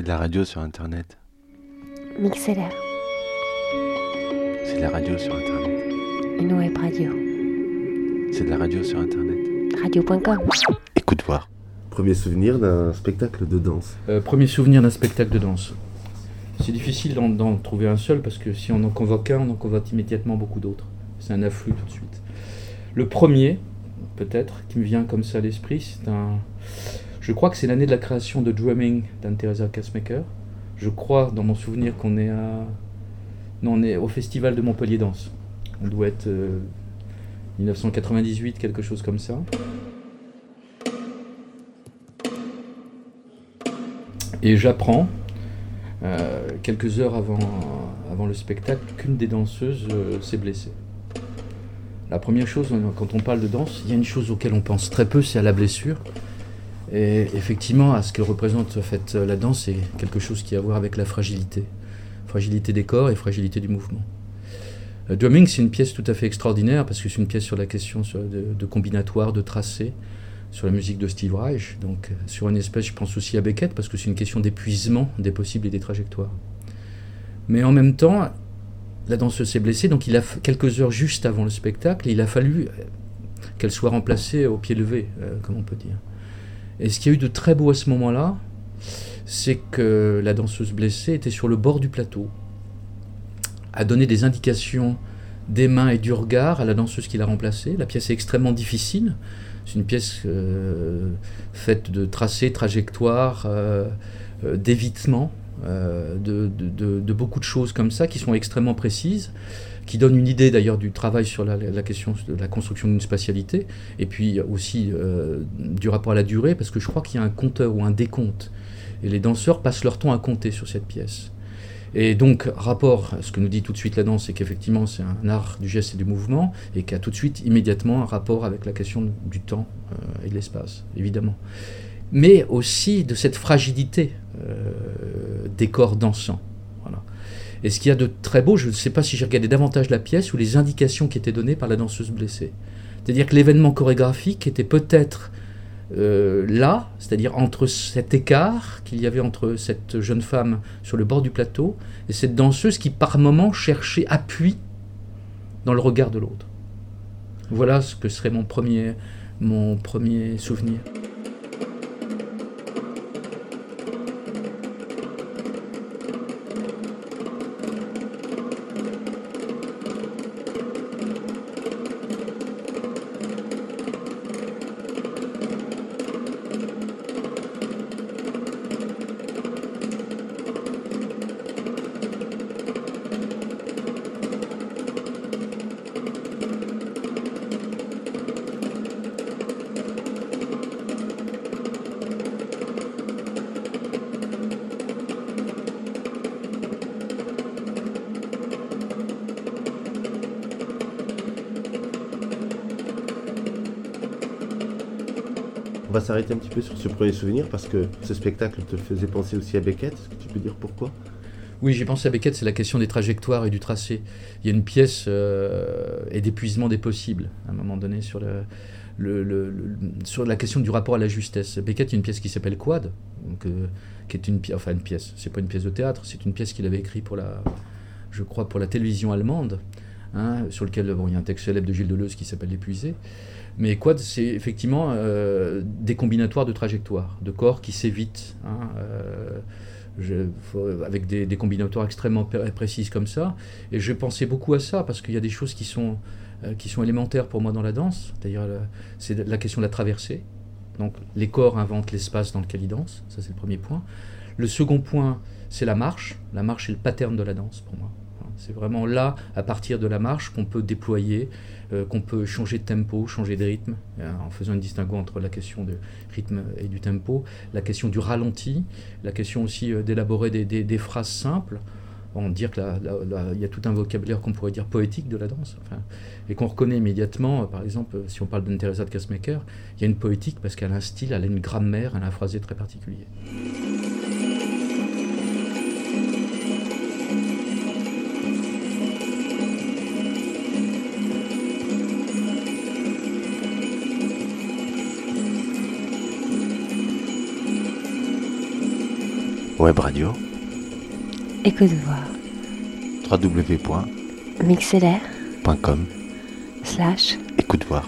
C'est de la radio sur Internet. Mixeler, C'est de la radio sur Internet. une web radio. C'est de la radio sur Internet. Radio.com. Écoute voir. Premier souvenir d'un spectacle de danse. Euh, premier souvenir d'un spectacle de danse. C'est difficile d'en- d'en trouver un seul parce que si on en convoque un, on en convoque immédiatement beaucoup d'autres. C'est un afflux tout de suite. Le premier, peut-être, qui me vient comme ça à l'esprit, c'est un. Je crois que c'est l'année de la création de Drumming d'Anne-Theresa Kassmaker. Je crois, dans mon souvenir, qu'on est on est au Festival de Montpellier Danse. On doit être euh, 1998, quelque chose comme ça. Et j'apprends, euh, quelques heures avant, le spectacle, qu'une des danseuses euh, s'est blessée. La première chose, euh, quand on parle de danse, il y a une chose auquel on pense très peu, c'est à la blessure. Et effectivement, à ce qu'elle représente en fait, la danse, c'est quelque chose qui a à voir avec la fragilité. Fragilité des corps et fragilité du mouvement. Euh, c'est une pièce tout à fait extraordinaire parce que c'est une pièce sur la question de, combinatoire, de tracé, sur la musique de Steve Reich. Donc, euh, sur une espèce, je pense aussi à Beckett parce que c'est une question d'épuisement des possibles et des trajectoires. Mais en même temps, la danseuse s'est blessée, donc il a quelques heures juste avant le spectacle, il a fallu euh, qu'elle soit remplacée au pied levé, euh, comme on peut dire. Et ce qu'il y a eu de très beau à ce moment-là, c'est que la danseuse blessée était sur le bord du plateau, a donné des indications des mains et du regard à la danseuse qui l'a remplacée. La pièce est extrêmement difficile. C'est une pièce euh, faite de tracés, trajectoires, euh, euh, d'évitements, euh, de, beaucoup de choses comme ça qui sont extrêmement précises, qui donnent une idée d'ailleurs du travail sur la, la question de la construction d'une spatialité, et puis aussi euh, du rapport à la durée, parce que je crois qu'il y a un compteur ou un décompte. Et les danseurs passent leur temps à compter sur cette pièce. Et donc, rapport à ce que nous dit tout de suite la danse, c'est qu'effectivement, c'est un art du geste et du mouvement, et qui a tout de suite, immédiatement, un rapport avec la question du temps euh, et de l'espace, évidemment. Mais aussi de cette fragilité euh, des corps dansants. Voilà. Et ce qu'il y a de très beau, je ne sais pas si j'ai regardé davantage la pièce ou les indications qui étaient données par la danseuse blessée. C'est-à-dire que l'événement chorégraphique était peut-être euh, là, c'est-à-dire entre cet écart qu'il y avait entre cette jeune femme sur le bord du plateau et cette danseuse qui par moments cherchait appui dans le regard de l'autre. Voilà ce que serait mon premier, mon premier souvenir. On va s'arrêter un petit peu sur ce premier souvenir parce que ce spectacle te faisait penser aussi à Beckett. Est-ce que tu peux dire pourquoi? Oui, j'ai pensé à Beckett, c'est la question des trajectoires et du tracé. Il y a une pièce euh, et d'épuisement des possibles, à un moment donné, sur, la question du rapport à la justesse. Beckett, il y a une pièce qui s'appelle Quad, euh, qui est une pièce, enfin une pièce, c'est pas une pièce de théâtre, c'est une pièce qu'il avait écrite pour la, je crois, pour la télévision allemande, hein, sur lequel il y a un texte célèbre de Gilles Deleuze qui s'appelle L'épuisé. Mais quad, c'est effectivement euh, des combinatoires de trajectoires, de corps qui s'évitent, hein, euh, avec des, des combinatoires extrêmement pré- précises comme ça. Et je pensais beaucoup à ça, parce qu'il y a des choses qui sont, euh, élémentaires pour moi dans la danse. D'ailleurs, le- c'est la question de la traversée. Donc, les corps inventent l'espace dans lequel ils dansent, ça c'est le premier point. Le second point, c'est la marche. La marche est le pattern de la danse pour moi. C'est vraiment là, à partir de la marche, qu'on peut déployer, euh, qu'on peut changer de tempo, changer de rythme, euh, en faisant une distinguo entre la question de rythme et du tempo, la question du ralenti, la question aussi euh, d'élaborer des, phrases simples. On dire que il y a tout un vocabulaire qu'on pourrait dire poétique de la danse, enfin, et qu'on reconnaît immédiatement. euh, Par exemple, si on parle de Teresa de Kassmaker, il y a une poétique parce qu'elle a un style, elle a une grammaire, elle a un phrasé très particulier. Web radio. Voir. www.mixlr.com Mixlr slash Écoute voir.